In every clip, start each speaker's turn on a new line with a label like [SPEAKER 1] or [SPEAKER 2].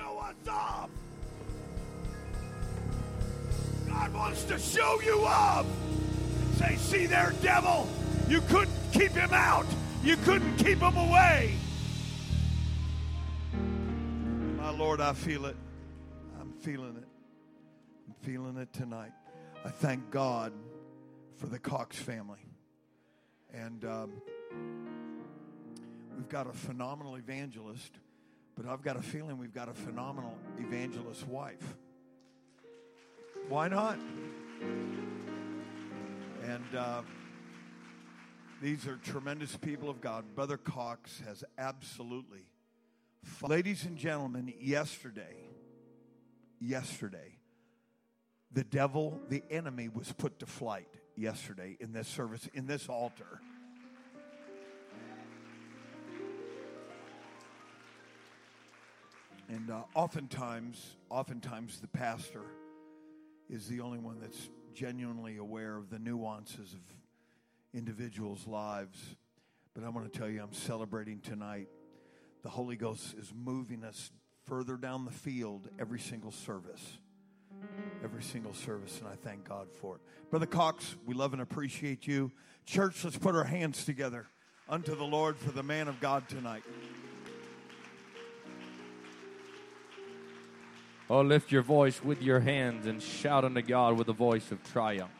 [SPEAKER 1] show us off. God wants to show you up. Say, see there, devil, you couldn't keep him out. You couldn't keep him away. My Lord, I feel it. I'm feeling it. I'm feeling it tonight. I thank God for the Cox family. And um, we've got a phenomenal evangelist, but I've got a feeling we've got a phenomenal evangelist wife. Why not? And uh, these are tremendous people of God. Brother Cox has absolutely. Ladies and gentlemen, yesterday, yesterday, the devil, the enemy, was put to flight yesterday in this service, in this altar. And uh, oftentimes, oftentimes the pastor is the only one that's genuinely aware of the nuances of individuals' lives. But I want to tell you, I'm celebrating tonight. The Holy Ghost is moving us further down the field every single service. Every single service, and I thank God for it. Brother Cox, we love and appreciate you. Church, let's put our hands together unto the Lord for the man of God tonight.
[SPEAKER 2] Oh, lift your voice with your hands and shout unto God with a voice of triumph.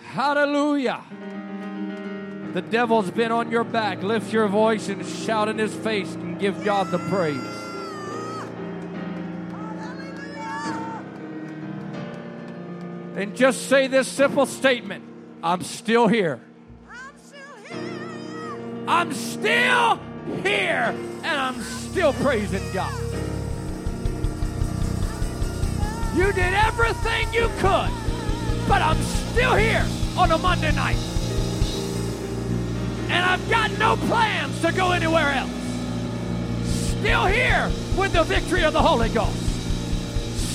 [SPEAKER 2] Hallelujah. Hallelujah. The devil's been on your back. Lift your voice and shout in his face and give God the praise. And just say this simple statement I'm still here. I'm still here and I'm still praising God. You did everything you could, but I'm still here on a Monday night. And I've got no plans to go anywhere else. Still here with the victory of the Holy Ghost.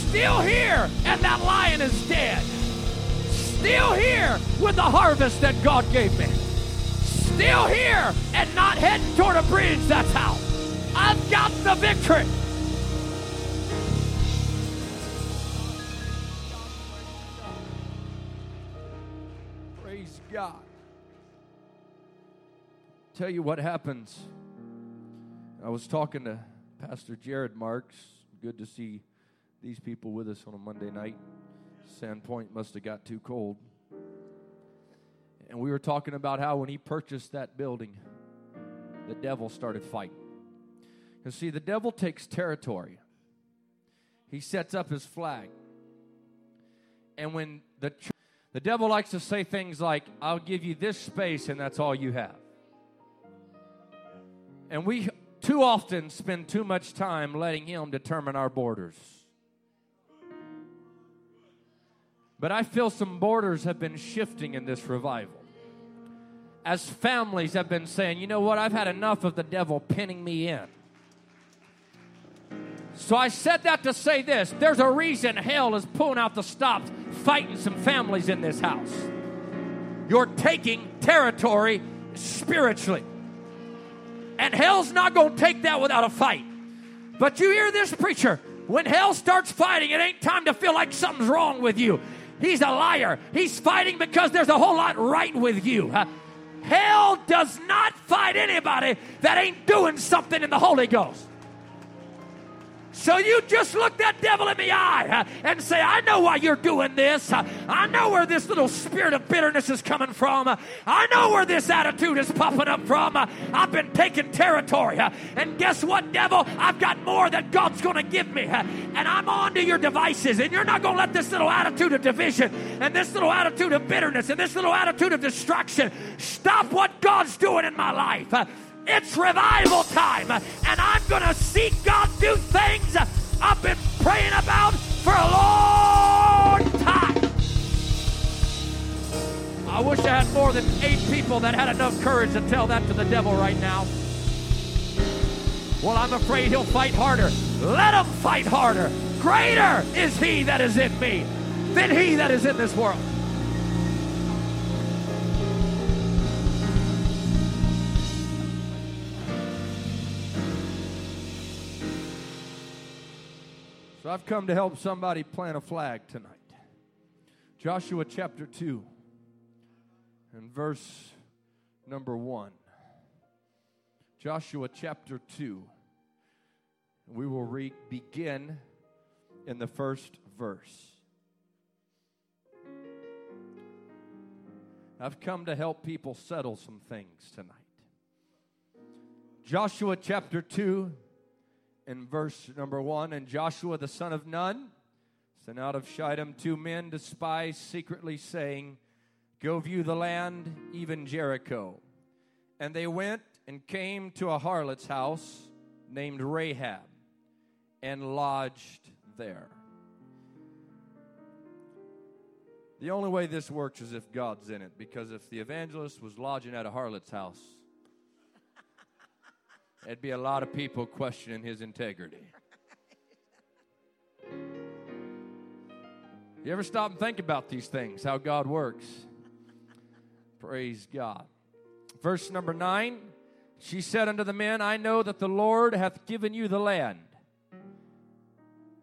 [SPEAKER 2] Still here, and that lion is dead. Still here with the harvest that God gave me still here and not heading toward a bridge. That's how. I've got the victory. Praise God. Tell you what happens. I was talking to Pastor Jared Marks. Good to see these people with us on a Monday night. Sandpoint must have got too cold. And we were talking about how when he purchased that building, the devil started fighting. Because, see, the devil takes territory, he sets up his flag. And when the, the devil likes to say things like, I'll give you this space and that's all you have. And we too often spend too much time letting him determine our borders. But I feel some borders have been shifting in this revival. As families have been saying, you know what, I've had enough of the devil pinning me in. So I said that to say this there's a reason hell is pulling out the stops, fighting some families in this house. You're taking territory spiritually. And hell's not going to take that without a fight. But you hear this preacher, when hell starts fighting, it ain't time to feel like something's wrong with you. He's a liar. He's fighting because there's a whole lot right with you. Hell does not fight anybody that ain't doing something in the Holy Ghost. So you just look that devil in the eye and say, I know why you're doing this. I know where this little spirit of bitterness is coming from. I know where this attitude is popping up from. I've been taking territory. And guess what, devil? I've got more that God's going to give me. And I'm on to your devices. And you're not going to let this little attitude of division and this little attitude of bitterness and this little attitude of distraction stop what God's doing in my life. It's revival time, and I'm going to see God do things I've been praying about for a long time. I wish I had more than eight people that had enough courage to tell that to the devil right now. Well, I'm afraid he'll fight harder. Let him fight harder. Greater is he that is in me than he that is in this world. So I've come to help somebody plant a flag tonight. Joshua chapter 2 and verse number 1. Joshua chapter 2. We will re- begin in the first verse. I've come to help people settle some things tonight. Joshua chapter 2 and verse number 1 And Joshua the son of Nun sent out of Shittim two men to spy secretly, saying, Go view the land, even Jericho. And they went and came to a harlot's house named Rahab and lodged there. The only way this works is if God's in it, because if the evangelist was lodging at a harlot's house, there'd be a lot of people questioning his integrity. You ever stop and think about these things, how God works? Praise God. Verse number nine She said unto the men, I know that the Lord hath given you the land,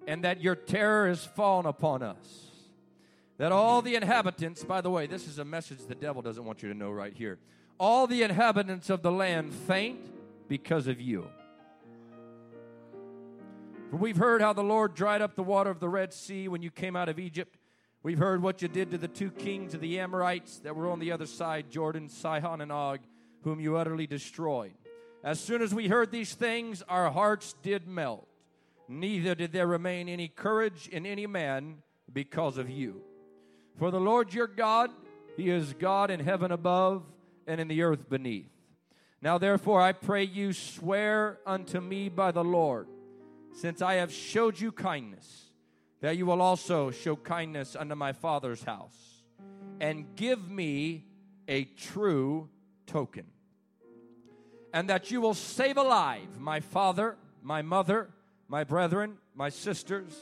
[SPEAKER 2] and that your terror is fallen upon us. That all the inhabitants, by the way, this is a message the devil doesn't want you to know right here. All the inhabitants of the land faint because of you. For we've heard how the Lord dried up the water of the Red Sea when you came out of Egypt. We've heard what you did to the two kings of the Amorites that were on the other side, Jordan, Sihon, and Og, whom you utterly destroyed. As soon as we heard these things, our hearts did melt. Neither did there remain any courage in any man because of you. For the Lord your God, He is God in heaven above and in the earth beneath. Now therefore I pray you, swear unto me by the Lord since I have showed you kindness, that you will also show kindness unto my father's house, and give me a true token. And that you will save alive my father, my mother, my brethren, my sisters,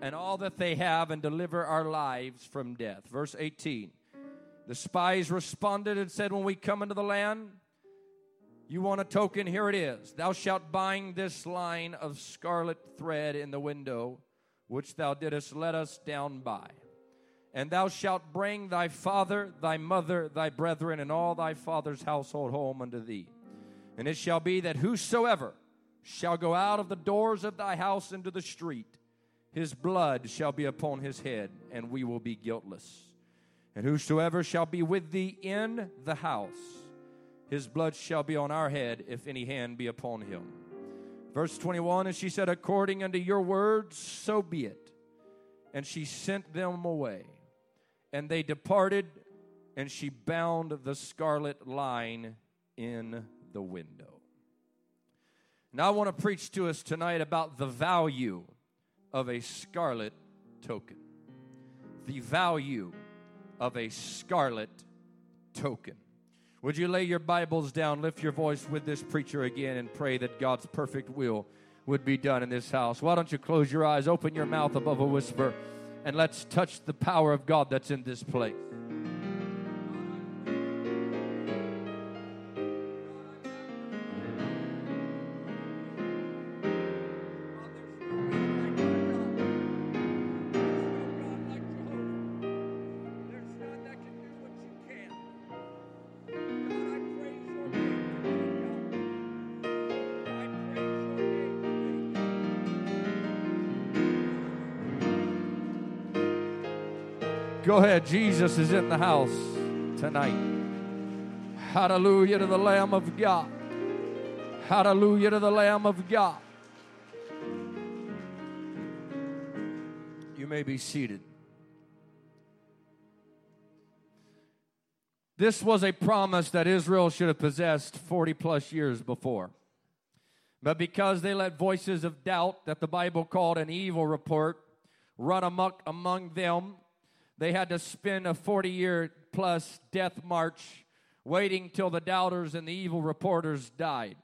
[SPEAKER 2] and all that they have, and deliver our lives from death. Verse 18. The spies responded and said, When we come into the land, you want a token? Here it is. Thou shalt bind this line of scarlet thread in the window, which thou didst let us down by. And thou shalt bring thy father, thy mother, thy brethren, and all thy father's household home unto thee. And it shall be that whosoever shall go out of the doors of thy house into the street, his blood shall be upon his head, and we will be guiltless. And whosoever shall be with thee in the house, his blood shall be on our head if any hand be upon him. Verse 21 And she said, According unto your words, so be it. And she sent them away. And they departed, and she bound the scarlet line in the window. Now, I want to preach to us tonight about the value of a scarlet token. The value of a scarlet token. Would you lay your Bibles down, lift your voice with this preacher again, and pray that God's perfect will would be done in this house? Why don't you close your eyes, open your mouth above a whisper, and let's touch the power of God that's in this place. Ahead. Jesus is in the house tonight. Hallelujah to the Lamb of God. Hallelujah to the Lamb of God. You may be seated. This was a promise that Israel should have possessed 40 plus years before. But because they let voices of doubt that the Bible called an evil report run amok among them, they had to spend a 40 year plus death march waiting till the doubters and the evil reporters died.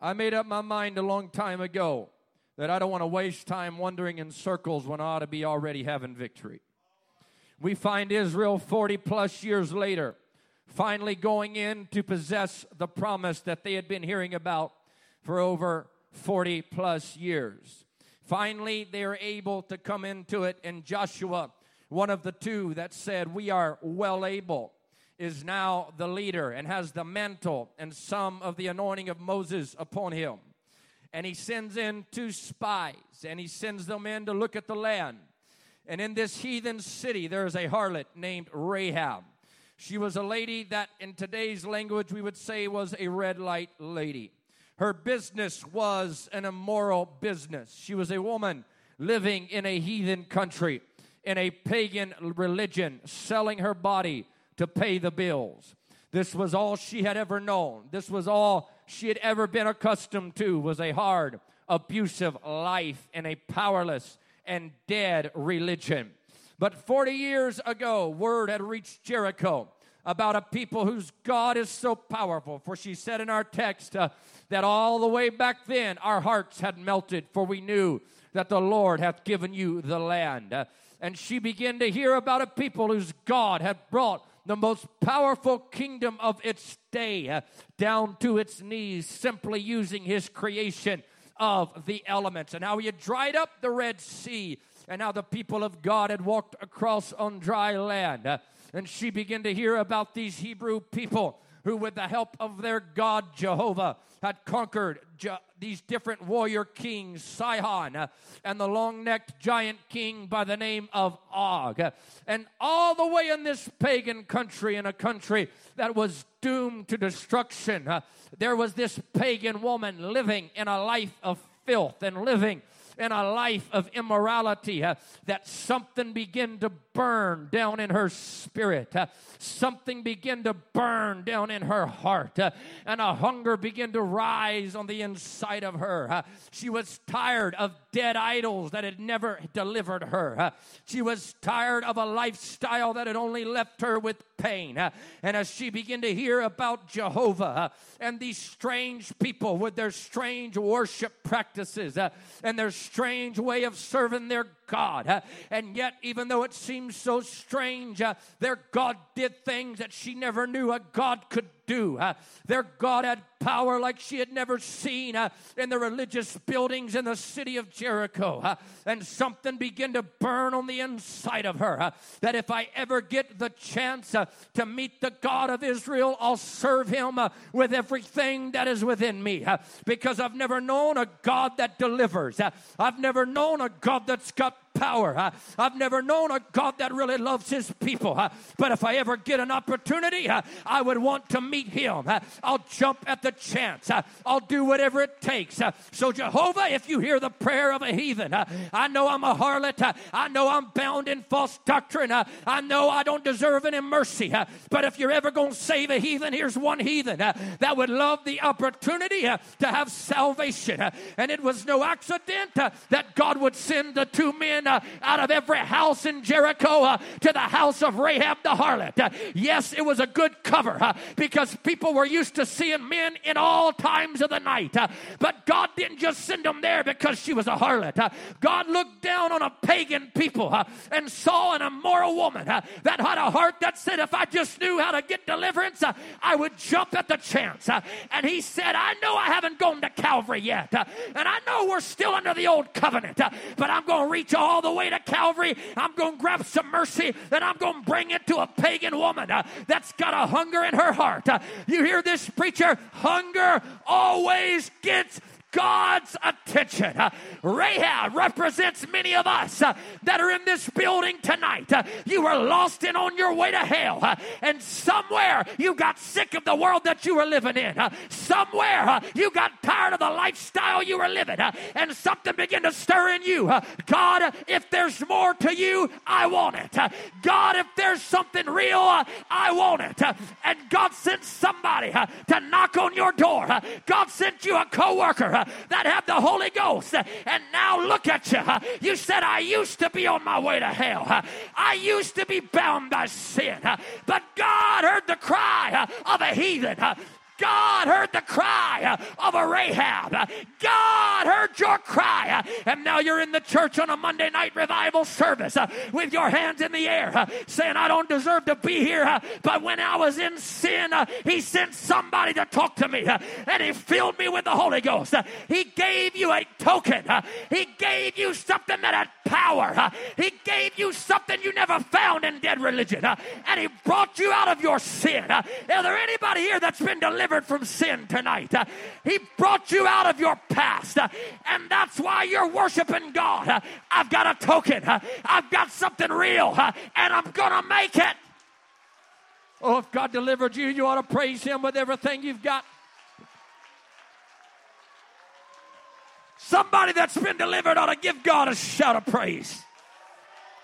[SPEAKER 2] I made up my mind a long time ago that I don't want to waste time wandering in circles when I ought to be already having victory. We find Israel 40 plus years later finally going in to possess the promise that they had been hearing about for over 40 plus years. Finally, they are able to come into it, and Joshua, one of the two that said, We are well able, is now the leader and has the mantle and some of the anointing of Moses upon him. And he sends in two spies, and he sends them in to look at the land. And in this heathen city, there is a harlot named Rahab. She was a lady that, in today's language, we would say was a red light lady. Her business was an immoral business. She was a woman living in a heathen country, in a pagan religion, selling her body to pay the bills. This was all she had ever known. This was all she had ever been accustomed to was a hard, abusive life in a powerless and dead religion. But 40 years ago, word had reached Jericho about a people whose God is so powerful. For she said in our text uh, that all the way back then our hearts had melted, for we knew that the Lord hath given you the land. Uh, and she began to hear about a people whose God had brought the most powerful kingdom of its day uh, down to its knees, simply using his creation of the elements, and how he had dried up the Red Sea and how the people of God had walked across on dry land. Uh, and she began to hear about these Hebrew people who, with the help of their God Jehovah, had conquered Je- these different warrior kings, Sihon, uh, and the long necked giant king by the name of Og. And all the way in this pagan country, in a country that was doomed to destruction, uh, there was this pagan woman living in a life of filth and living in a life of immorality, uh, that something began to burn down in her spirit. Uh, something began to burn down in her heart. Uh, and a hunger began to rise on the inside of her. Uh, she was tired of dead idols that had never delivered her. Uh, she was tired of a lifestyle that had only left her with pain. Uh, and as she began to hear about Jehovah and these strange people with their strange worship practices and their strange way of serving their God. And yet, even though it seems so strange, their God did things that she never knew a God could do. Their God had power like she had never seen in the religious buildings in the city of Jericho. And something began to burn on the inside of her that if I ever get the chance to meet the God of Israel, I'll serve him with everything that is within me. because I've never known a God that delivers, I've never known a God that's got power. Uh, I've never known a God that really loves his people. But if I ever get an opportunity, I would want to meet him. I'll jump at the chance. I'll do whatever it takes. So, Jehovah, if you hear the prayer of a heathen, I know I'm a harlot. I know I'm bound in false doctrine. I know I don't deserve any mercy. But if you're ever going to save a heathen, here's one heathen that would love the opportunity to have salvation. And it was no accident that God would send the two men out of every house in Jericho uh, to the house of Rahab the harlot. Uh, yes, it was a good cover uh, because people were used to seeing men in all times of the night. Uh, but God didn't just send them there because she was a harlot. Uh, God looked down on a pagan people and saw an immoral woman that had a heart that said, If I just knew how to get deliverance, I would jump at the chance. and he said, I know I haven't gone to Calvary yet. and I know we're still under the old covenant, but I'm going to reach all the way to Calvary. I'm going to grab some mercy and I'm going to bring it to a pagan woman uh, that's got a hunger in her heart. Uh, you hear this preacher? Hunger always gets God's attention. Uh, Rahab represents many of us uh, that are in this building tonight. Uh, you were lost and on your way to hell, uh, and somewhere you got sick of the world that you were living in. Uh, somewhere uh, you got tired of the lifestyle you were living, and something began to stir in you. God, if there's more to you, I want it. God, if there's something real, I want it. and God sent somebody to knock on your door. God sent you a coworker that have the Holy Ghost. And now look at you. You said, I used to be on my way to hell. I used to be bound by sin. But God heard the cry of a heathen God heard the cry of a Rahab. God heard your cry. And now you're in the church on a Monday night revival service with your hands in the air saying, I don't deserve to be here. But when I was in sin, He sent somebody to talk to me and He filled me with the Holy Ghost. He gave you a token. He gave you something that had power. He gave you something you never found in dead religion. And He brought you out of your sin. Is there anybody here that's been delivered from sin tonight? He brought you out of your past. And that's why you're worshiping God. I've got a token. I've got something real. And I'm to make it. Oh, if God delivered you, you ought to praise Him with everything you've got. Somebody that's been delivered ought to give God a shout of praise.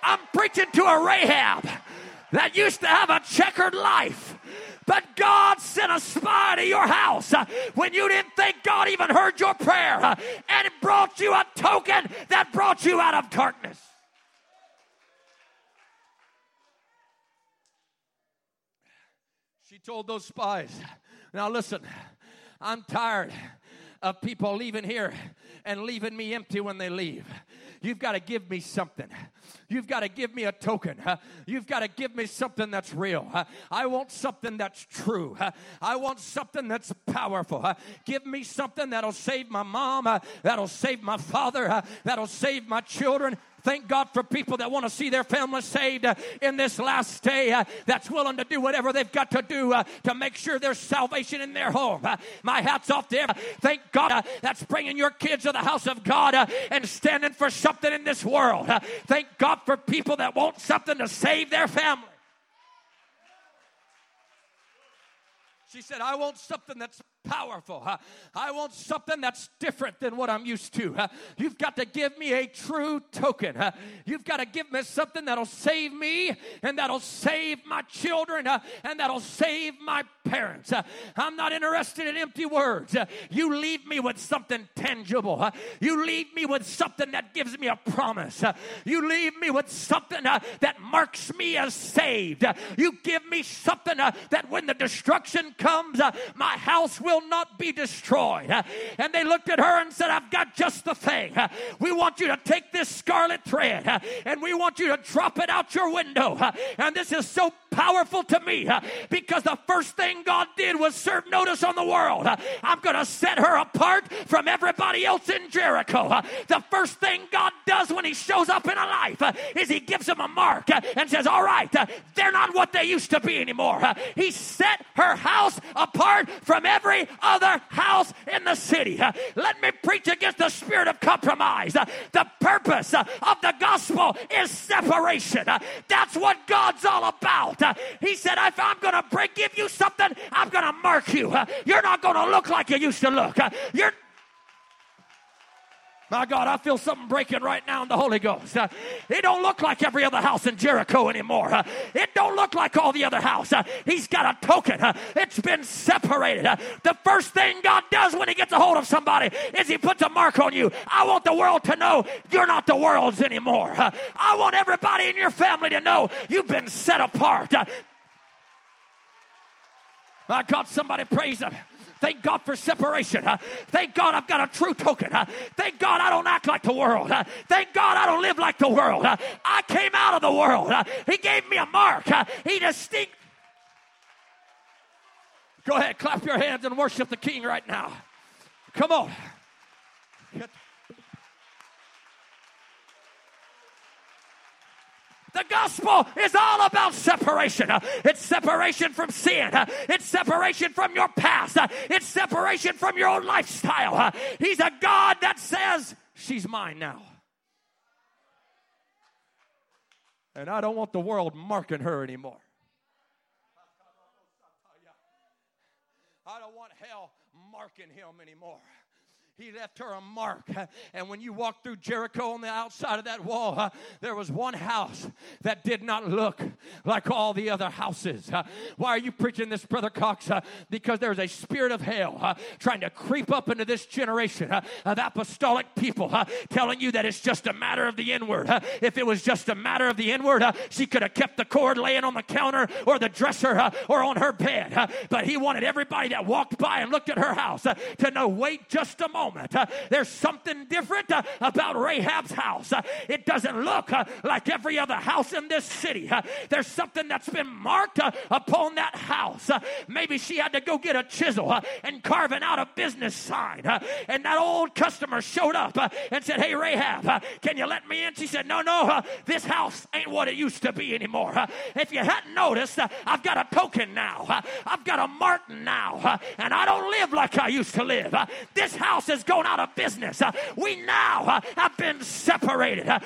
[SPEAKER 2] I'm preaching to a Rahab that used to have a checkered life. But God sent a spy to your house uh, when you didn't think God even heard your prayer and it brought you a token that brought you out of darkness. She told those spies, Now listen, I'm tired of people leaving here and leaving me empty when they leave. You've got to give me something. You've got to give me a token. You've got to give me something that's real. I want something that's true. I want something that's powerful. Give me something that'll save my mom, that'll save my father, that'll save my children. Thank God for people that want to see their family saved uh, in this last day, uh, that's willing to do whatever they've got to do uh, to make sure there's salvation in their home. My hat's off to everybody. Thank God that's bringing your kids to the house of God and standing for something in this world. thank God for people that want something to save their family. She said, I want something that's powerful. I want something that's different than what I'm used to. You've got to give me a true token. You've got to give me something that'll save me and that'll save my children and that'll save my parents. I'm not interested in empty words. You leave me with something tangible. You leave me with something that gives me a promise. You leave me with something that marks me as saved. You give me something that when the destruction comes, my house will not be destroyed. And they looked at her and said, I've got just the thing. We want you to take this scarlet thread and we want you to drop it out your window. And this is so powerful to me uh, because the first thing God did was serve notice on the world. Uh, I'm going to set her apart from everybody else in Jericho. Uh, the first thing God does when He shows up in a life is He gives them a mark and says, All right, they're not what they used to be anymore. He set her house apart from every other house in the city. Let me preach against the spirit of compromise. The purpose of the gospel is separation. That's what God's all about. He said, If I'm going to break give you something, I'm going to mark you. You're not going to look like you used to look. You're my God, I feel something breaking right now in the Holy Ghost. Uh, it don't look like every other house in Jericho anymore. Uh, it don't look like all the other house. Uh, he's got a token. Uh, it's been separated. Uh, the first thing God does when he gets a hold of somebody is he puts a mark on you. I want the world to know you're not the world's anymore. Uh, I want everybody in your family to know you've been set apart. My God, somebody praise him. Thank God for separation. Thank God I've got a true token. Thank God I don't act like the world. Thank God I don't live like the world. I came out of the world. He gave me a mark. He distinct. Go ahead, clap your hands and worship the King right now. Come on. The gospel is all about separation. It's separation from sin. It's separation from your past. It's separation from your own lifestyle. He's a God that says, She's mine now. And I don't want the world marking her anymore. I don't want hell marking him anymore. He left her a mark. And when you walked through Jericho on the outside of that wall, there was one house that did not look like all the other houses. Why are you preaching this, Brother Cox? Because there's a spirit of hell uh, trying to creep up into this generation uh, of apostolic people uh, telling you that it's just a matter of the inward. If it was just a matter of the inward, she could have kept the cord laying on the counter or the dresser or on her bed. But he wanted everybody that walked by and looked at her house to know wait just a moment moment. Uh, there's something different uh, about Rahab's house. Uh, it doesn't look uh, like every other house in this city. Uh, there's something that's been marked uh, upon that house. Maybe she had to go get a chisel and carving out a business sign. And that old customer showed up and said, Hey, Rahab, can you let me in? She said, No, no, this house ain't what it used to be anymore. If you hadn't noticed, I've got a token now. I've got a Martin now. And I don't live like I used to live. This house is has gone out of business. Uh, we now uh, have been separated. Uh,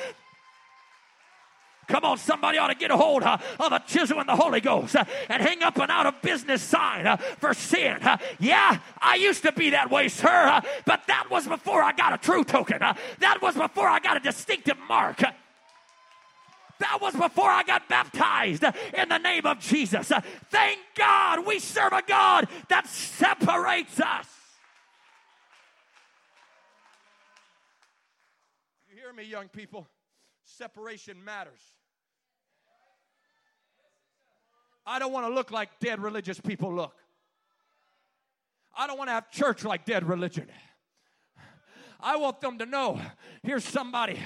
[SPEAKER 2] come on, somebody ought to get a hold uh, of a chisel in the Holy Ghost uh, and hang up an out of business sign uh, for sin. yeah, I used to be that way, sir, but that was before I got a true token. that was before I got a distinctive mark. That was before I got baptized in the name of Jesus. Thank God we serve a God that separates us. Hear me, young people. Separation matters. I don't want to look like dead religious people look. I don't want to have church like dead religion. I want them to know here's somebody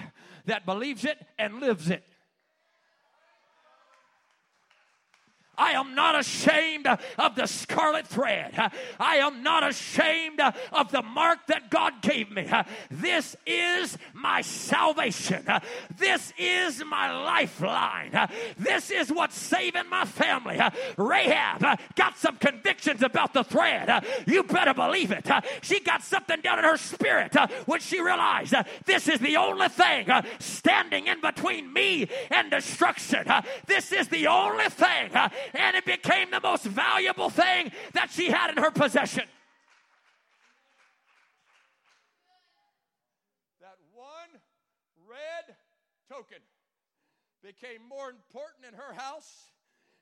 [SPEAKER 2] that believes it and lives it. I am not ashamed of the scarlet thread. I am not ashamed of the mark that God gave me. This is my salvation. This is my lifeline. This is what's saving my family. Rahab got some convictions about the thread. You better believe it. She got something down in her spirit when she realized this is the only thing standing in between me and destruction. This is the only thing and it became the most valuable thing that she had in her possession. That one red token became more important in her house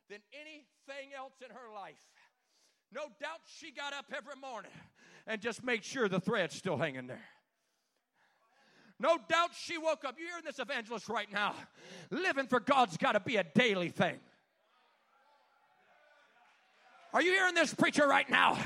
[SPEAKER 2] than anything else in her life. No doubt she got up every morning and just made sure the thread's still hanging there. No doubt she woke up. You're hearing this evangelist right now. Living for God's got to be a daily thing. Are you hearing this preacher right now?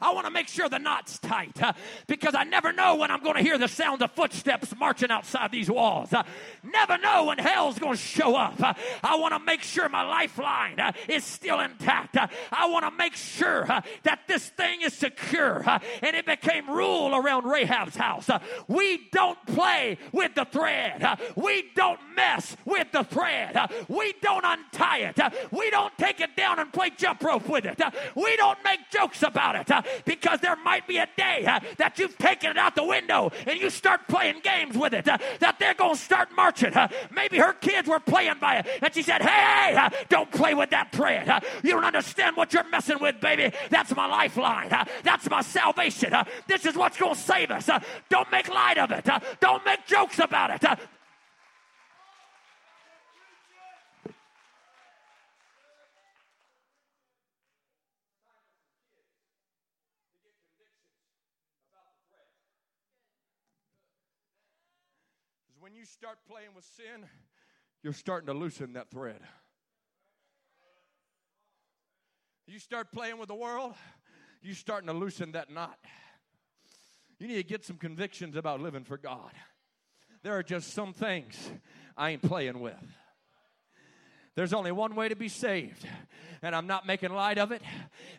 [SPEAKER 2] I want to make sure the knot's tight uh, because I never know when I'm going to hear the sound of footsteps marching outside these walls. Uh, never know when hell's going to show up. Uh, I want to make sure my lifeline uh, is still intact. Uh, I want to make sure uh, that this thing is secure. and it became rule around Rahab's house. we don't play with the thread. we don't mess with the thread. we don't untie it. we don't take it down and play jump rope with it we don't make jokes about it uh, because there might be a day uh, that you've taken it out the window and you start playing games with it, uh, that they're going to start marching. Uh. maybe her kids were playing by it and she said, Hey, uh, don't play with that thread. Uh. you don't understand what you're messing with, baby. That's my lifeline. that's my salvation. this is what's going to save us. don't make light of it. don't make jokes about it. When you start playing with sin, you're starting to loosen that thread. You start playing with the world, you're starting to loosen that knot. You need to get some convictions about living for God. There are just some things I ain't playing with. There's only one way to be saved, and I'm not making light of it.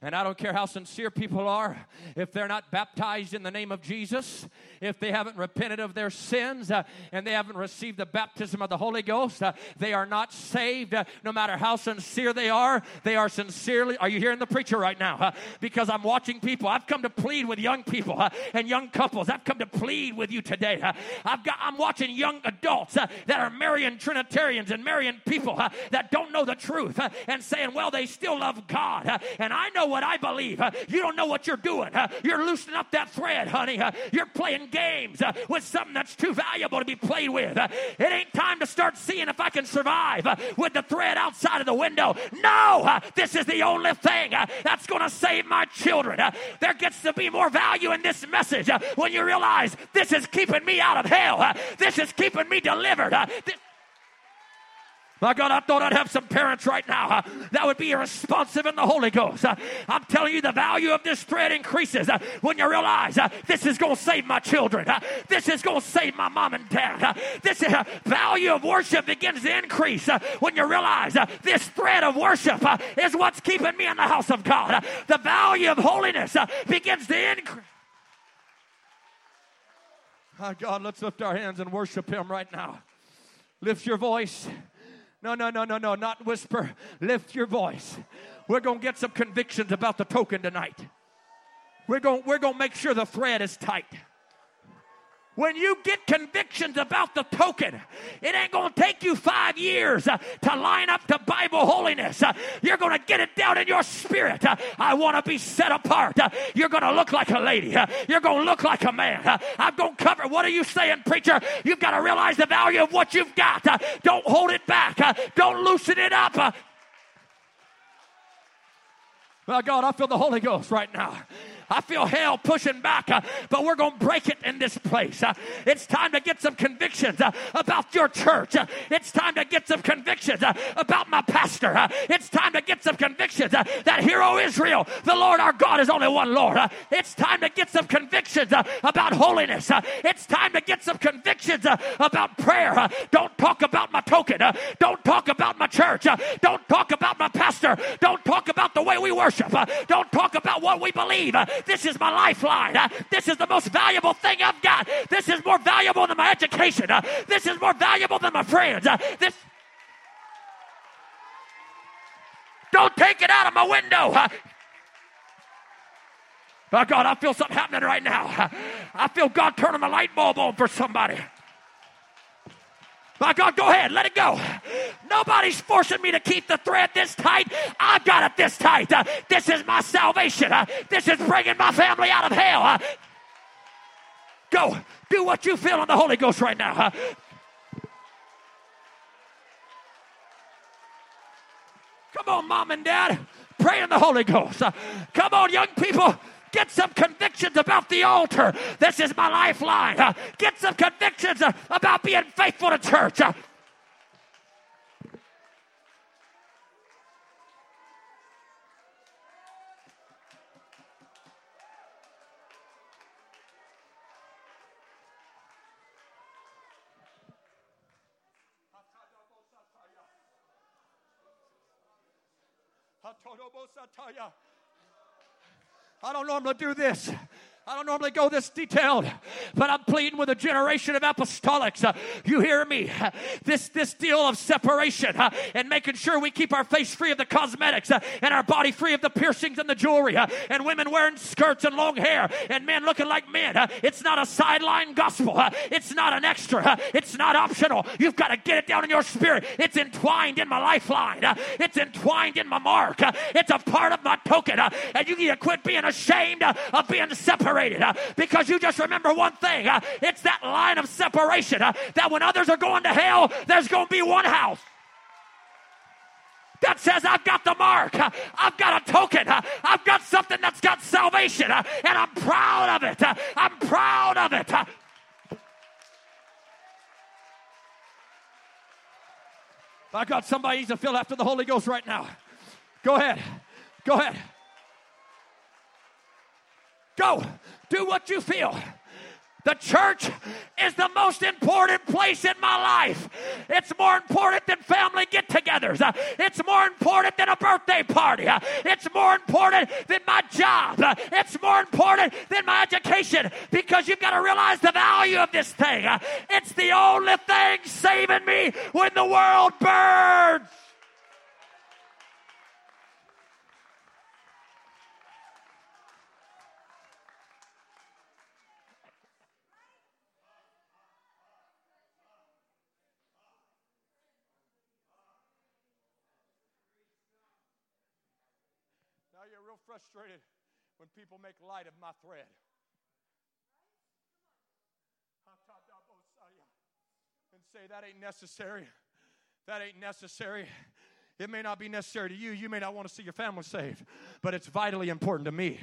[SPEAKER 2] And I don't care how sincere people are, if they're not baptized in the name of Jesus, if they haven't repented of their sins, uh, and they haven't received the baptism of the Holy Ghost, uh, they are not saved. Uh, no matter how sincere they are, they are sincerely. Are you hearing the preacher right now? because I'm watching people. I've come to plead with young people and young couples. I've come to plead with you today. I've got. I'm watching young adults that are marrying Trinitarians and marrying people that don't know the truth uh, and saying, well, they still love God. Uh, and I know what I believe. Uh, you don't know what you're doing. Uh, you're loosening up that thread, honey. Uh, you're playing games uh, with something that's too valuable to be played with. It ain't time to start seeing if I can survive with the thread outside of the window. No, this is the only thing that's going to save my children. There gets to be more value in this message when you realize this is keeping me out of hell. This is keeping me delivered. Uh, thi- my God, I thought I'd have some parents right now uh, that would be responsive in the Holy Ghost. Uh, I'm telling you, the value of this thread increases uh, when you realize this is going to save my children. This is going to save my mom and dad. This value of worship begins to increase when you realize this thread of worship is what's keeping me in the house of God. The value of holiness begins to increase. My God, let's lift our hands and worship Him right now. Lift your voice. No, no, no, no, no, not whisper. Lift your voice. We're going to get some convictions about the token tonight. We're going we're going to make sure the thread is tight. When you get convictions about the token, it ain't going to take you five years uh, to line up to Bible holiness. Uh, you're going to get it down in your spirit. Uh, I want to be set apart. You're going to look like a lady. You're going to look like a man. I'm going to cover. What are you saying, preacher? You've got to realize the value of what you've got. Don't hold it back. Don't loosen it up. Well, God, I feel the Holy Ghost right now. I feel hell pushing back, uh, but we're going to break it in this place. Uh, it's time to get some convictions uh, about your church. Uh, it's time to get some convictions uh, about my pastor. Uh, it's time to get some convictions that hero Israel, the Lord our God is only one Lord. It's time to get some convictions about holiness. It's time to get some convictions about prayer. Don't talk about my token. Don't talk about my church. Don't talk about my pastor. Don't talk about the way we worship. Don't talk about what we believe. This is my lifeline. This is the most valuable thing I've got. This is more valuable than my education. This is more valuable than my friends. This. Don't take it out of my window. Oh God, I feel something happening right now. I feel God turning the light bulb on for somebody. My God, go ahead, let it go. Nobody's forcing me to keep the thread this tight. I've got it this tight. Uh, this is my salvation. Uh, this is bringing my family out of hell. Uh, go, do what you feel in the Holy Ghost right now. Uh, come on, mom and dad, pray in the Holy Ghost. Uh, come on, young people. Get some convictions about the altar. This is my lifeline. Get some convictions about being faithful to church. I don't normally do this. I don't normally go this detailed, but I'm pleading with a generation of apostolics. Uh, you hear me? Uh, this this deal of separation uh, and making sure we keep our face free of the cosmetics uh, and our body free of the piercings and the jewelry, uh, and women wearing skirts and long hair and men looking like men. Uh, it's not a sideline gospel. It's not an extra. It's not optional. You've got to get it down in your spirit. It's entwined in my lifeline. It's entwined in my mark. It's a part of my token. And you need to quit being ashamed of being separated uh, because you just remember one thing. uh, it's that line of separation uh, that when others are going to hell, there's going to be one house that says I've got the mark, I've got a token, I've got something that's got salvation, and I'm proud of it. I'm proud of it. My God, somebody needs to feel after the Holy Ghost right now. Go ahead. Go ahead. Go. Do what you feel. The church is the most important place in my life. It's more important than family get togethers. It's more important than a birthday party. It's more important than my job. It's more important than my education because you've got to realize the value of this thing. It's the only thing saving me when the world burns. Frustrated when people make light of my thread. And say, that ain't necessary. That ain't necessary. It may not be necessary to you. You may not want to see your family saved, but it's vitally important to me.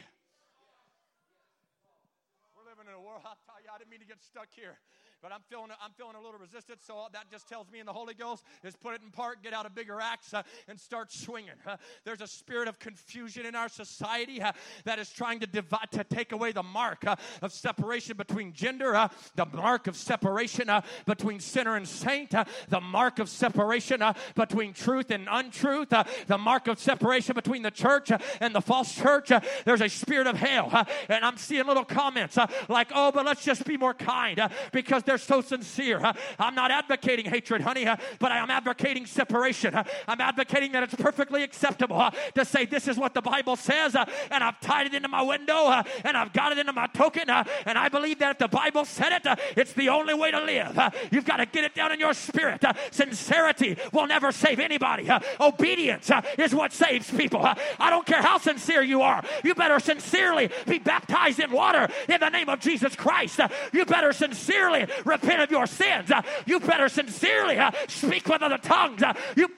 [SPEAKER 2] We're living in a world, I tell you, I didn't mean to get stuck here but I'm feeling I'm feeling a little resistance. So that just tells me in the Holy Ghost is put it in park, get out a bigger axe, uh, and start swinging. Uh, there's a spirit of confusion in our society uh, that is trying to divide to take away the mark of separation between gender, the mark of separation between sinner and saint, the mark of separation between truth and untruth, the mark of separation between the church and the false church. there's a spirit of hell, and I'm seeing little comments like, "Oh, but let's just be more kind because there's they're so sincere. I'm not advocating hatred, honey, but I am advocating separation. I'm advocating that it's perfectly acceptable to say this is what the Bible says, and I've tied it into my window, and I've got it into my token, and I believe that if the Bible said it, it's the only way to live. You've got to get it down in your spirit. Sincerity will never save anybody. Obedience is what saves people. I don't care how sincere you are. You better sincerely be baptized in water in the name of Jesus Christ. You better sincerely repent of your sins. Uh, you better sincerely uh, speak with other tongues. Uh, you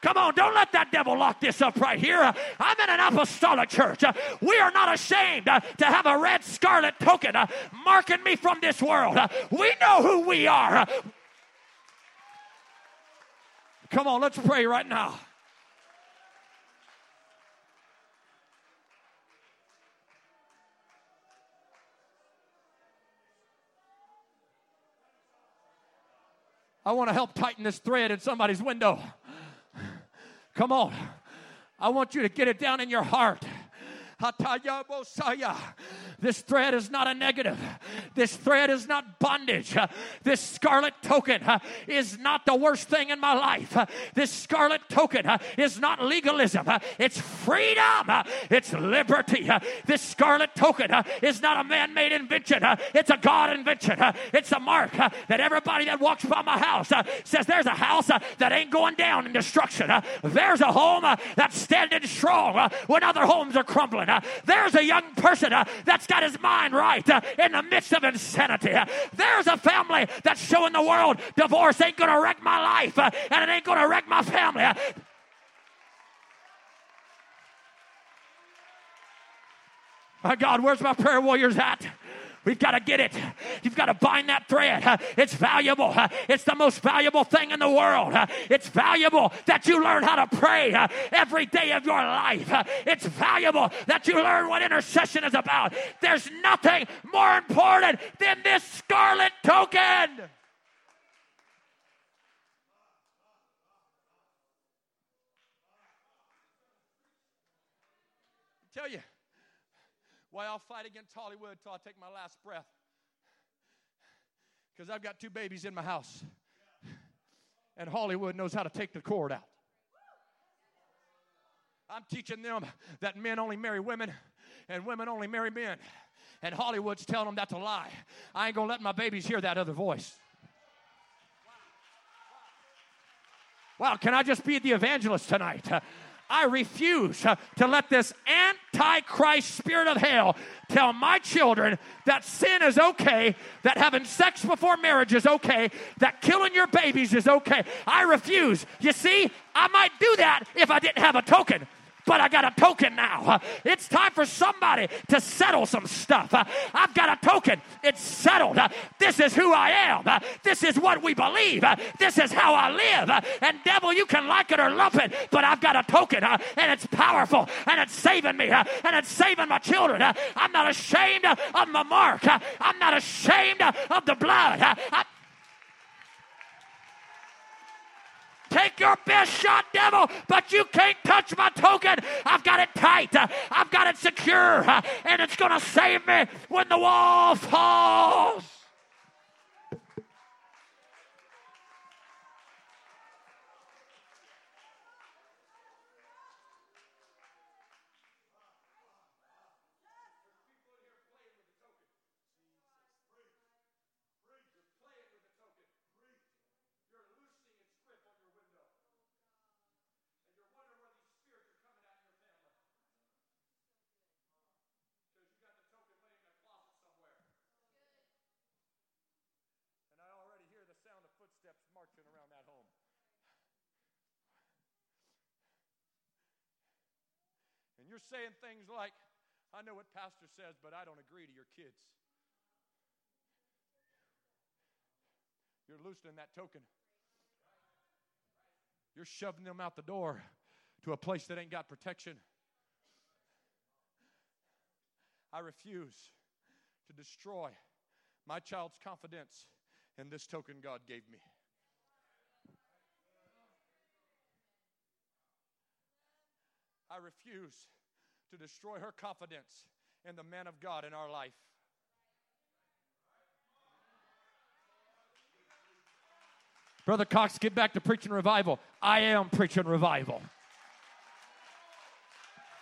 [SPEAKER 2] Come on, don't let that devil lock this up right here. I'm in an apostolic church. We are not ashamed to have a red scarlet token marking me from this world. We know who we are. Come on, let's pray right now. I want to help tighten this thread in somebody's window. Come on. I want you to get it down in your heart. This thread is not a negative. This thread is not bondage. Uh, this scarlet token uh, is not the worst thing in my life. Uh, this scarlet token is not legalism. It's freedom. It's liberty. This scarlet token is not a man made invention. It's a God invention. It's a mark that everybody that walks by my house says there's a house that ain't going down in destruction. There's a home that's standing strong when other homes are crumbling. There's a young person that's got his mind right uh, in the midst of insanity. There's a family that's showing the world divorce ain't going to wreck my life uh, and it ain't going to wreck my family. My God, where's my prayer warriors at? We've got to get it. You've got to bind that thread. It's valuable. It's the most valuable thing in the world. It's valuable that you learn how to pray every day of your life. It's valuable that you learn what intercession is about. There's nothing more important than this scarlet token. I tell you, why, I'll fight against Hollywood till I take my last breath. Because I've got two babies in my house. And Hollywood knows how to take the cord out. I'm teaching them that men only marry women and women only marry men. And Hollywood's telling them that's a lie. I ain't gonna let my babies hear that other voice. Wow, can I just be the evangelist tonight? I refuse to let this antichrist spirit of hell tell my children that sin is okay, that having sex before marriage is okay, that killing your babies is okay. I refuse. You see, I might do that if I didn't have a token but I got a token now. It's time for somebody to settle some stuff. I've got a token. It's settled. This is who I am. This is what we believe. This is how I live. And devil, you can like it or love it, but I've got a token and it's powerful and it's saving me and it's saving my children. I'm not ashamed of my mark. I'm not ashamed of the blood. I, Take your best shot, devil, but you can't touch my token. I've got it tight, I've got it secure, and it's going to save me when the wall falls. And you're saying things like, I know what Pastor says, but I don't agree to your kids. You're loosening that token. You're shoving them out the door to a place that ain't got protection. I refuse to destroy my child's confidence in this token God gave me. I refuse to destroy her confidence in the man of God in our life. Brother Cox, get back to preaching revival. I am preaching revival.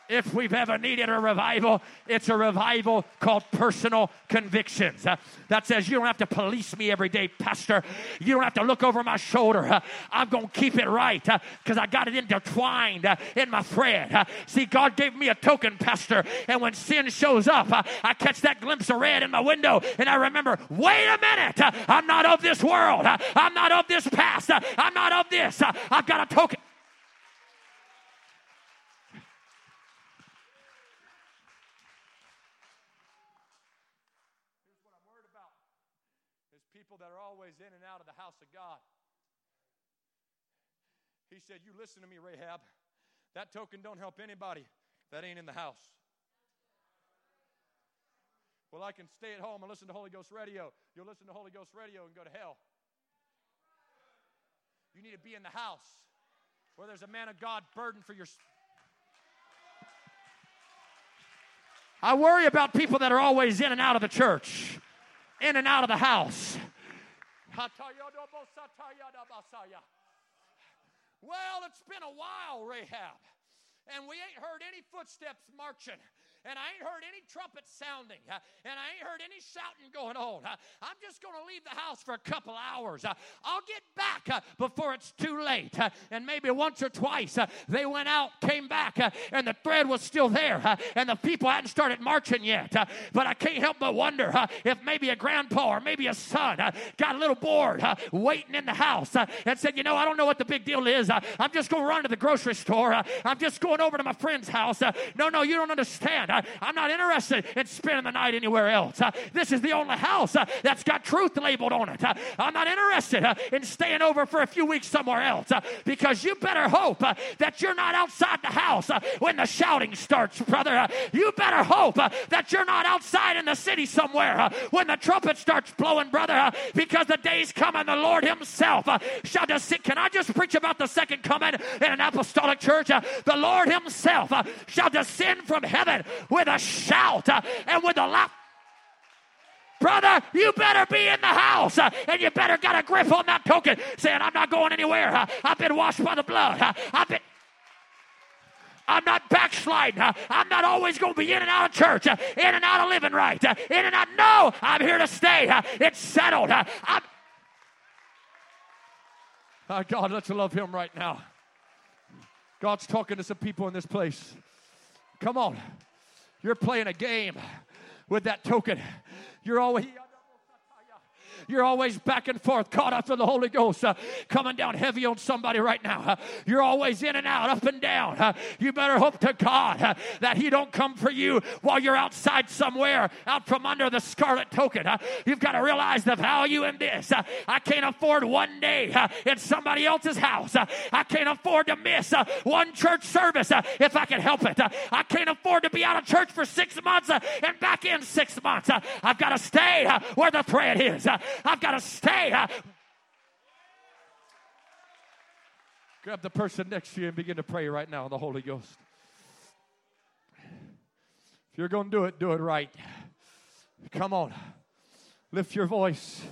[SPEAKER 2] If we've ever needed a revival, it's a revival called personal convictions. Uh, that says you don't have to police me every day, Pastor. You don't have to look over my shoulder. Uh, I'm going to keep it right because uh, I got it intertwined uh, in my thread. Uh, see, God gave me a token, Pastor, and when sin shows up, uh, I catch that glimpse of red in my window and I remember, wait a minute, I'm not of this world. I'm not of this past. I'm not of this. I've got a token. Always in and out of the house of God. He said, You listen to me, Rahab. That token don't help anybody that ain't in the house. Well, I can stay at home and listen to Holy Ghost radio. You'll listen to Holy Ghost radio and go to hell. You need to be in the house where there's a man of God burdened for your. I worry about people that are always in and out of the church, in and out of the house. Well, it's been a while, Rahab, and we ain't heard any footsteps marching and I ain't heard any trumpets sounding, and I ain't heard any shouting going on. I'm just going to leave the house for a couple hours. I'll get back before it's too late. And maybe once or twice they went out, came back, and the thread was still there, and the people hadn't started marching yet. But I can't help but wonder if maybe a grandpa or maybe a son got a little bored waiting in the house and said, You know, I don't know what the big deal is. I'm just going to run to the grocery store. I'm just going over to my friend's house. No, no, you don't understand. I'm not interested in spending the night anywhere else. Uh, this is the only house uh, that's got truth labeled on it. Uh, I'm not interested uh, in staying over for a few weeks somewhere else uh, because you better hope uh, that you're not outside the house when the shouting starts, brother. You better hope that you're not outside in the city somewhere when the trumpet starts blowing, brother, because the day's coming, the Lord Himself shall descend. Can I just preach about the second coming in an apostolic church? The Lord Himself shall descend from heaven with a shout uh, and with a laugh. Brother, you better be in the house uh, and you better got a grip on that token saying, I'm not going anywhere. Uh, I've been washed by the blood. I've been. I'm not backsliding. I'm not always going to be in and out of church, in and out of living right, in and out. No, I'm here to stay. It's settled. I'm... God, let's love Him right now. God's talking to some people in this place. Come on. You're playing a game with that token. You're always you're always back and forth, caught up in the Holy Ghost, uh, coming down heavy on somebody right now. Uh, you're always in and out, up and down. Uh, you better hope to God uh, that He don't come for you while you're outside somewhere, out from under the scarlet token. Uh, you've got to realize the value in this. Uh, I can't afford one day in somebody else's house. I can't afford to miss one church service if I can help it. I can't afford to be out of church for six months and back in six months. I've got to stay where the thread is. I've got to stay. Grab the person next to you and begin to pray right now in the Holy Ghost. If you're going to do it, do it right. Come on. Lift your voice.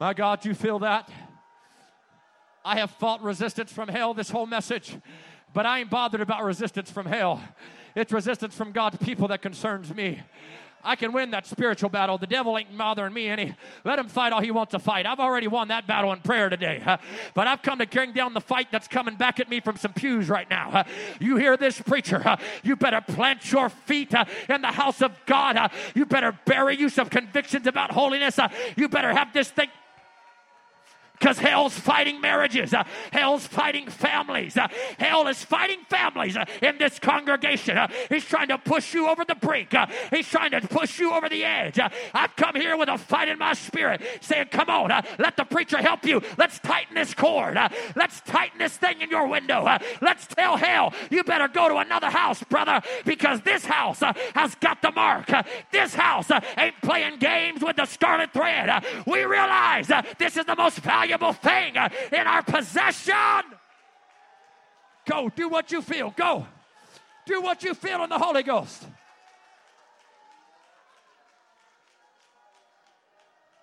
[SPEAKER 2] My God, you feel that? I have fought resistance from hell this whole message, but I ain't bothered about resistance from hell. It's resistance from God's people that concerns me. I can win that spiritual battle. The devil ain't bothering me any. Let him fight all he wants to fight. I've already won that battle in prayer today. But I've come to bring down the fight that's coming back at me from some pews right now. You hear this preacher? You better plant your feet in the house of God. You better bury you some convictions about holiness. You better have this thing because hell's fighting marriages. Uh, hell's fighting families. Uh, hell is fighting families uh, in this congregation. Uh, he's trying to push you over the brink. Uh, he's trying to push you over the edge. Uh, I've come here with a fight in my spirit saying, Come on, let the preacher help you. Let's tighten this cord. let's tighten this thing in your window. let's tell hell, you better go to another house, brother, because this house has got the mark. this house ain't playing games with the scarlet thread. we realize this is the most valuable valuable thing uh, in our possession. Go, do what you feel. Go. Do what you feel in the Holy Ghost.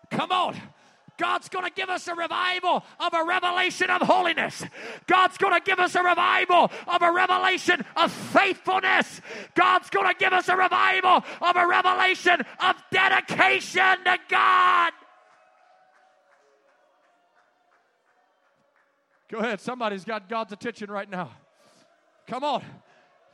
[SPEAKER 2] Come on. God's going to give us a revival of a revelation of holiness. God's going to give us a revival of a revelation of faithfulness. God's going to give us a revival of a revelation of dedication to God. Go ahead. Somebody's got God's attention right now. Come on.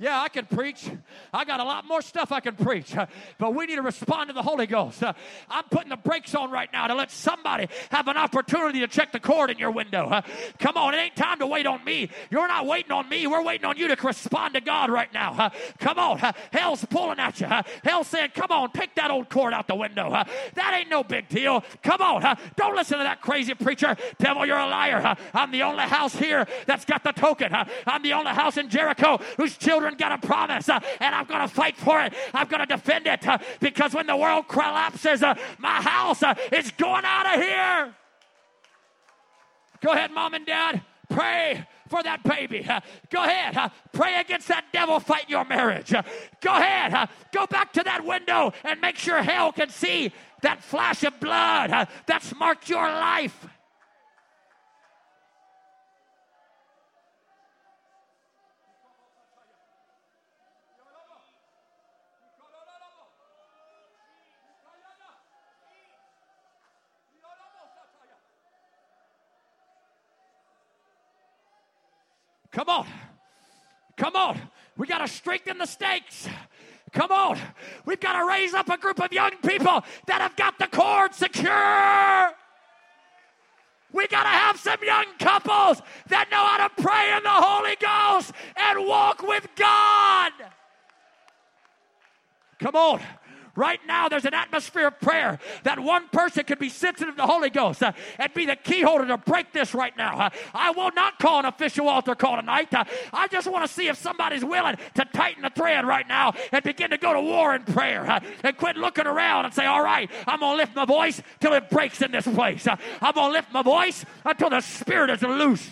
[SPEAKER 2] Yeah, I can preach. I got a lot more stuff I can preach. Uh, but we need to respond to the Holy Ghost. Uh, I'm putting the brakes on right now to let somebody have an opportunity to check the cord in your window. Uh. Come on, it ain't time to wait on me. You're not waiting on me. We're waiting on you to respond to God right now. Come on. Hell's pulling at you. Hell's saying, come on, take that old cord out the window. That ain't no big deal. Come on. Don't listen to that crazy preacher. Devil, you're a liar. I'm the only house here that's got the token. I'm the only house in Jericho whose children got a promise, uh, and I'm going to fight for it. I'm going to defend it uh, because when the world collapses, uh, my house is going out of here. Go ahead, mom and dad. Pray for that baby. Go ahead. Pray against that devil fighting your marriage. Go ahead. Go back to that window and make sure hell can see that flash of blood that's marked your life. Come on. Come on. We got to strengthen the stakes. Come on. We've got to raise up a group of young people that have got the cord secure. We got to have some young couples that know how to pray in the Holy Ghost and walk with God. Come on. Right now, there's an atmosphere of prayer that one person could be sensitive to the Holy Ghost uh, and be the key holder to break this right now. Uh, I will not call an official altar call tonight. Uh, I just want to see if somebody's willing to tighten the thread right now and begin to go to war in prayer uh, and quit looking around and say, All right, I'm going to lift my voice till it breaks in this place. Uh, I'm going to lift my voice until the Spirit is loose.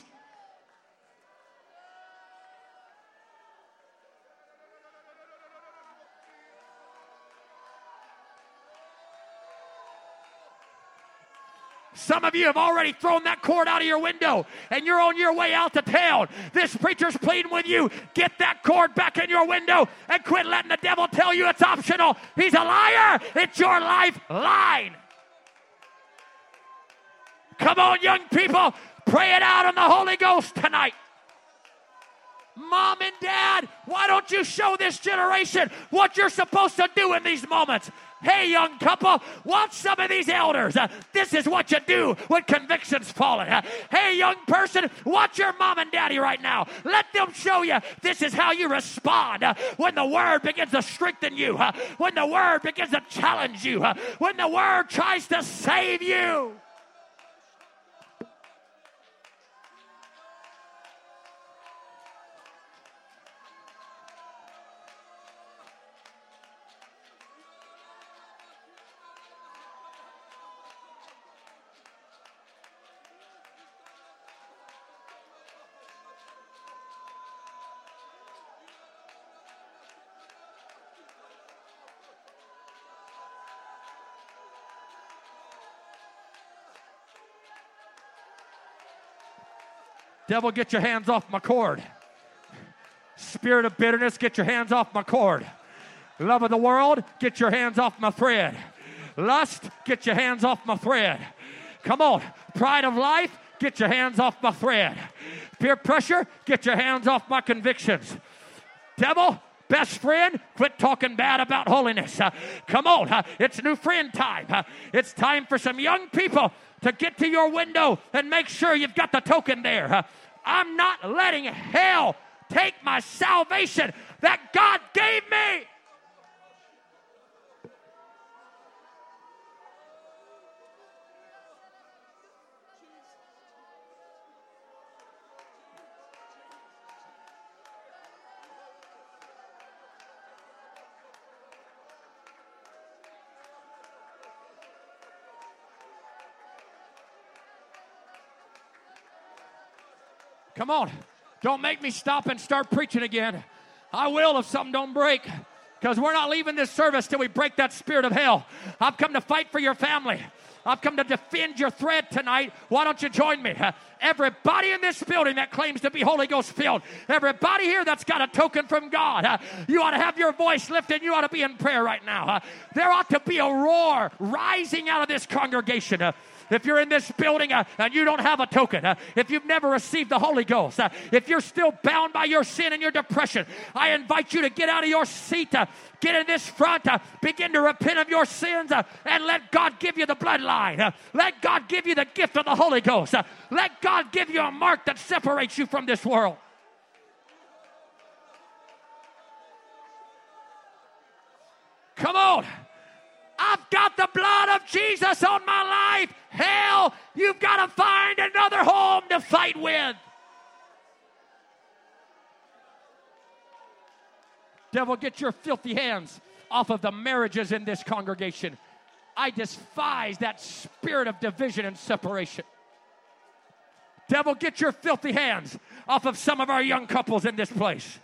[SPEAKER 2] Some of you have already thrown that cord out of your window and you're on your way out to town. This preacher's pleading with you get that cord back in your window and quit letting the devil tell you it's optional. He's a liar. It's your lifeline. Come on, young people, pray it out in the Holy Ghost tonight. Mom and dad, why don't you show this generation what you're supposed to do in these moments? Hey, young couple, watch some of these elders. Uh, this is what you do when convictions falling. Uh, hey, young person, watch your mom and daddy right now. Let them show you this is how you respond uh, when the word begins to strengthen you, when the word begins to challenge you, when the word tries to save you. Devil, get your hands off my cord. Spirit of bitterness, get your hands off my cord. Love of the world, get your hands off my thread. Lust, get your hands off my thread. Come on. Pride of life, get your hands off my thread. Peer pressure, get your hands off my convictions. Devil, best friend, quit talking bad about holiness. Uh, come on, uh, it's new friend time. Uh, it's time for some young people to get to your window and make sure you've got the token there. I'm not letting hell take my salvation that God gave me. Come on. Don't make me stop and start preaching again. I will if something don't break. Because we're not leaving this service till we break that spirit of hell. I've come to fight for your family. I've come to defend your thread tonight. Why don't you join me? everybody in this building that claims to be Holy Ghost filled, everybody here that's got a token from God, you ought to have your voice lifted. You ought to be in prayer right now. there ought to be a roar rising out of this congregation if you're in this building uh, and you don't have a token, uh, if you've never received the Holy Ghost, uh, if you're still bound by your sin and your depression, I invite you to get out of your seat, uh, get in this front, uh, begin to repent of your sins, uh, and let God give you the bloodline. let God give you the gift of the Holy Ghost. let God give you a mark that separates you from this world. Come on. I've got the blood of Jesus on my life. Hell, you've got to find another home to fight with. Devil, get your filthy hands off of the marriages in this congregation. I despise that spirit of division and separation. Devil, get your filthy hands off of some of our young couples in this place.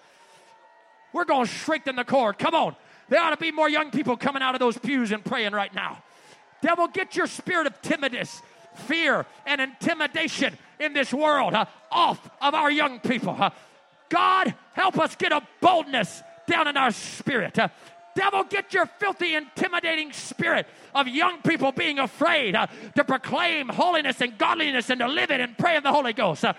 [SPEAKER 2] We're going to strengthen the cord. Come on. There ought to be more young people coming out of those pews and praying right now. Devil, get your spirit of timidness, fear, and intimidation in this world uh, off of our young people. Uh, God, help us get a boldness down in our spirit. Uh, devil, get your filthy, intimidating spirit of young people being afraid uh, to proclaim holiness and godliness and to live it and pray in the Holy Ghost. Uh,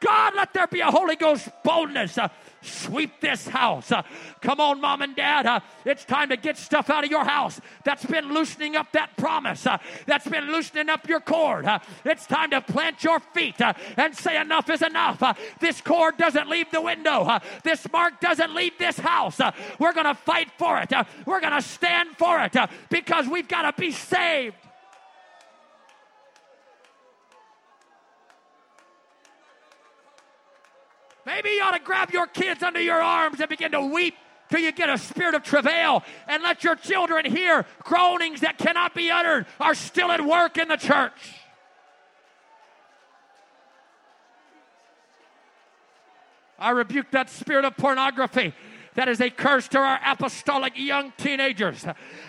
[SPEAKER 2] God, let there be a Holy Ghost boldness. Uh, sweep this house. Uh, come on, mom and dad. Uh, it's time to get stuff out of your house that's been loosening up that promise, uh, that's been loosening up your cord. Uh, it's time to plant your feet uh, and say, Enough is enough. Uh, this cord doesn't leave the window, this mark doesn't leave this house. we're going to fight for it, we're going to stand for it because we've got to be saved. Maybe you ought to grab your kids under your arms and begin to weep till you get a spirit of travail and let your children hear groanings that cannot be uttered are still at work in the church. I rebuke that spirit of pornography that is a curse to our apostolic young teenagers.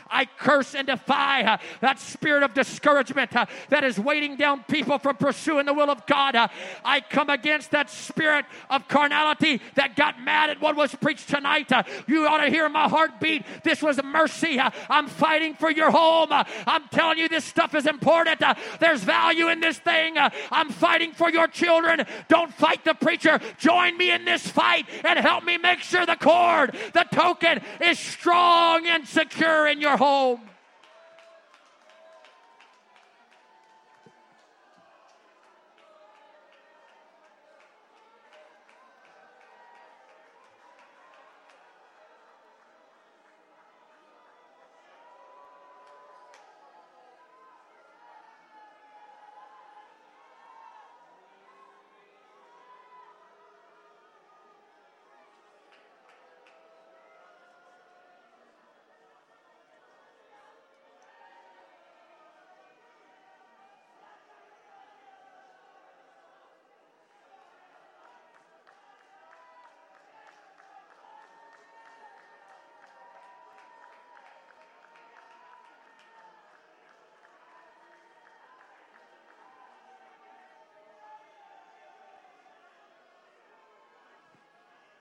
[SPEAKER 2] I curse and defy uh, that spirit of discouragement uh, that is weighting down people from pursuing the will of God. Uh, I come against that spirit of carnality that got mad at what was preached tonight. You ought to hear my heartbeat. This was mercy. I'm fighting for your home. I'm telling you, this stuff is important. there's value in this thing. I'm fighting for your children. Don't fight the preacher. Join me in this fight and help me make sure the cord, the token, is strong and secure in your home.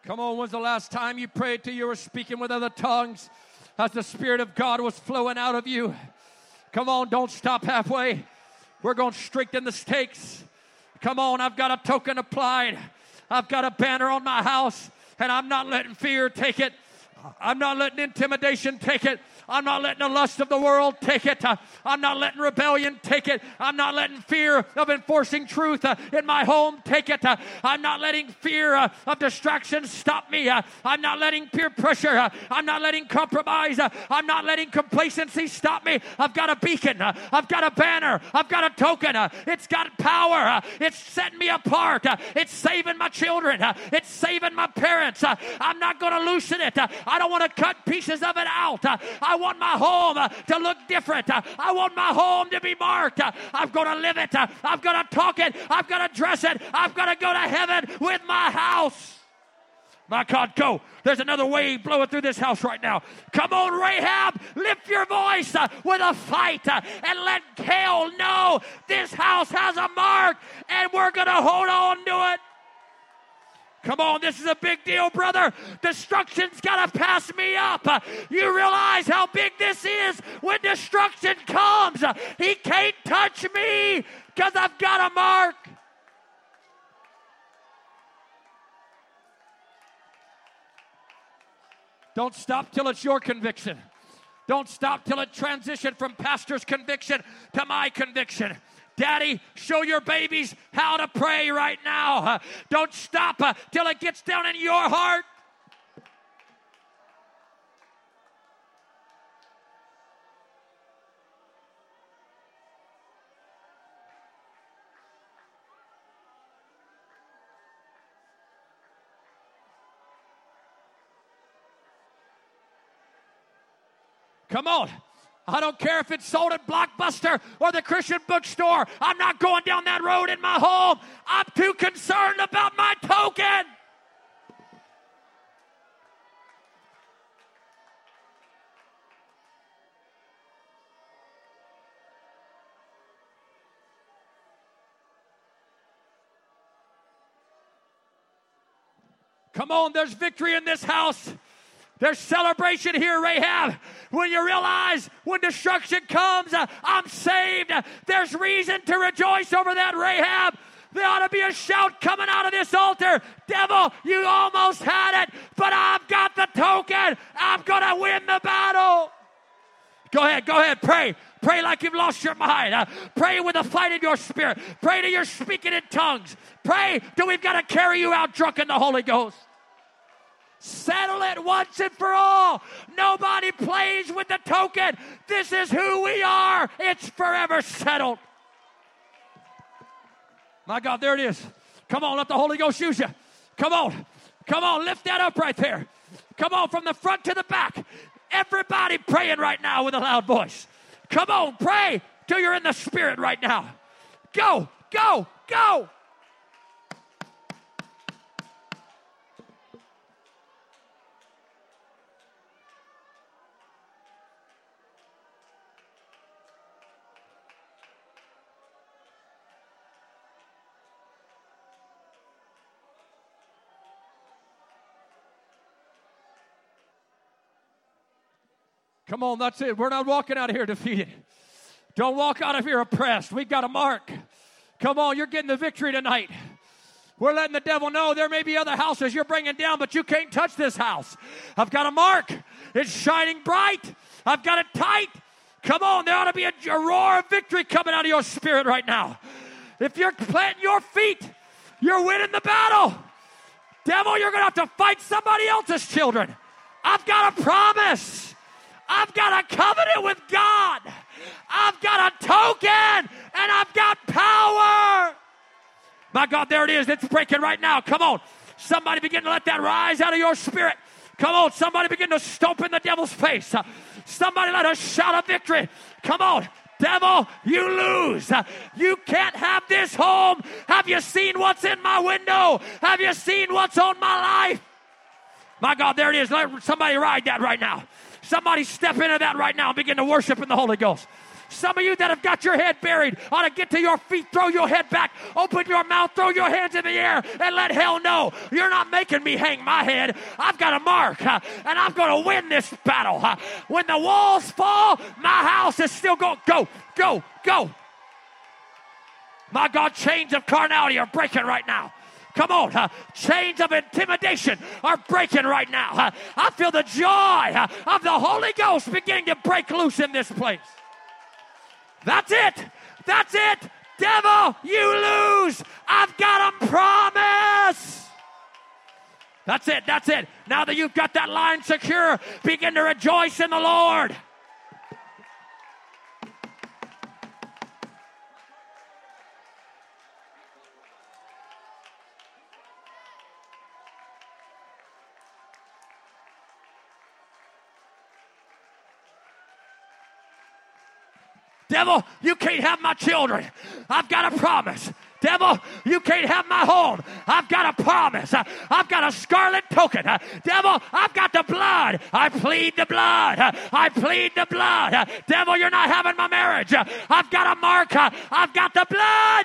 [SPEAKER 2] Come on, when's the last time you prayed till you were speaking with other tongues? as the Spirit of God was flowing out of you. Come on, don't stop halfway. We're going to strengthen the stakes. Come on, I've got a token applied. I've got a banner on my house, and I'm not letting fear take it. I'm not letting intimidation take it. I'm not letting the lust of the world take it. Uh, I'm not letting rebellion take it. I'm not letting fear of enforcing truth uh, in my home take it. Uh, I'm not letting fear uh, of distraction stop me. Uh, I'm not letting peer pressure. Uh, I'm not letting compromise. I'm not letting complacency stop me. I've got a beacon. I've got a banner. I've got a token. It's got power. It's setting me apart. It's saving my children. It's saving my parents. I'm not going to loosen it. I don't want to cut pieces of it out. I I want my home uh, to look different. Uh, I want my home to be marked. I'm going to live it. I'm going to talk it. I'm going to dress it. I'm going to go to heaven with my house. My God, go. There's another wave blowing through this house right now. Come on, Rahab, lift your voice uh, with a fight and let hell know this house has a mark and we're going to hold on to it. Come on, this is a big deal, brother. Destruction's got to pass me up. You realize how big this is when destruction comes. He can't touch me because I've got a mark. Don't stop till it's your conviction. Don't stop till it transitioned from pastor's conviction to my conviction. Daddy, show your babies how to pray right now. Uh, don't stop uh, till it gets down in your heart. Come on. I don't care if it's sold at Blockbuster or the Christian bookstore. I'm not going down that road in my home. I'm too concerned about my token. Come on, there's victory in this house. There's celebration here, Rahab. When you realize when destruction comes, uh, I'm saved. There's reason to rejoice over that, Rahab. There ought to be a shout coming out of this altar. Devil, you almost had it, but I've got the token. I'm going to win the battle. Go ahead, go ahead, pray. Pray like you've lost your mind. Uh, pray with a fight in your spirit. Pray till you're speaking in tongues. Pray till we've got to carry you out drunk in the Holy Ghost. Settle it once and for all. Nobody plays with the token. This is who we are. It's forever settled. My God, there it is. Come on, let the Holy Ghost use you. Come on. Come on, lift that up right there. Come on, from the front to the back. Everybody praying right now with a loud voice. Come on, pray till you're in the spirit right now. Go, go, go. Come on, that's it. We're not walking out of here defeated. Don't walk out of here oppressed. We've got a mark. Come on, you're getting the victory tonight. We're letting the devil know there may be other houses you're bringing down, but you can't touch this house. I've got a mark. It's shining bright. I've got it tight. Come on, there ought to be a, a roar of victory coming out of your spirit right now. If you're planting your feet, you're winning the battle. Devil, you're going to have to fight somebody else's children. I've got a promise. I've got a covenant with God. I've got a token and I've got power. My God, there it is. It's breaking right now. Come on. Somebody begin to let that rise out of your spirit. Come on. Somebody begin to stomp in the devil's face. Somebody let us shout a victory. Come on. Devil, you lose. You can't have this home. Have you seen what's in my window? Have you seen what's on my life? My God, there it is. Let somebody ride that right now. Somebody step into that right now and begin to worship in the Holy Ghost. Some of you that have got your head buried ought to get to your feet, throw your head back, open your mouth, throw your hands in the air, and let hell know you're not making me hang my head. I've got a mark, uh, and I'm going to win this battle. Uh, when the walls fall, my house is still going. Go, go, go. My God, chains of carnality are breaking right now. Come on, chains of intimidation are breaking right now. I feel the joy of the Holy Ghost beginning to break loose in this place. That's it. That's it. Devil, you lose. I've got a promise. That's it. That's it. Now that you've got that line secure, begin to rejoice in the Lord. Devil, you can't have my children. I've got a promise. Devil, you can't have my home. I've got a promise. I've got a scarlet token. Devil, I've got the blood. I plead the blood. I plead the blood. Devil, you're not having my marriage. I've got a mark. I've got the blood.